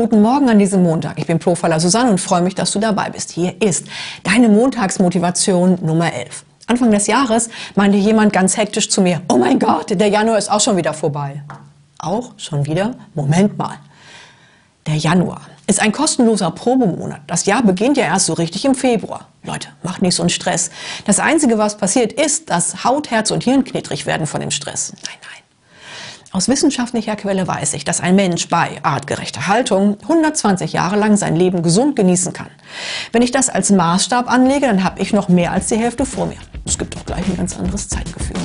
Guten Morgen an diesem Montag. Ich bin Profiler Susanne und freue mich, dass du dabei bist. Hier ist deine Montagsmotivation Nummer 11. Anfang des Jahres meinte jemand ganz hektisch zu mir, oh mein Gott, der Januar ist auch schon wieder vorbei. Auch schon wieder? Moment mal. Der Januar ist ein kostenloser Probemonat. Das Jahr beginnt ja erst so richtig im Februar. Leute, macht nicht so einen Stress. Das Einzige, was passiert, ist, dass Haut, Herz und Hirn knittrig werden von dem Stress. Nein, nein. Aus wissenschaftlicher Quelle weiß ich, dass ein Mensch bei artgerechter Haltung 120 Jahre lang sein Leben gesund genießen kann. Wenn ich das als Maßstab anlege, dann habe ich noch mehr als die Hälfte vor mir. Es gibt auch gleich ein ganz anderes Zeitgefühl.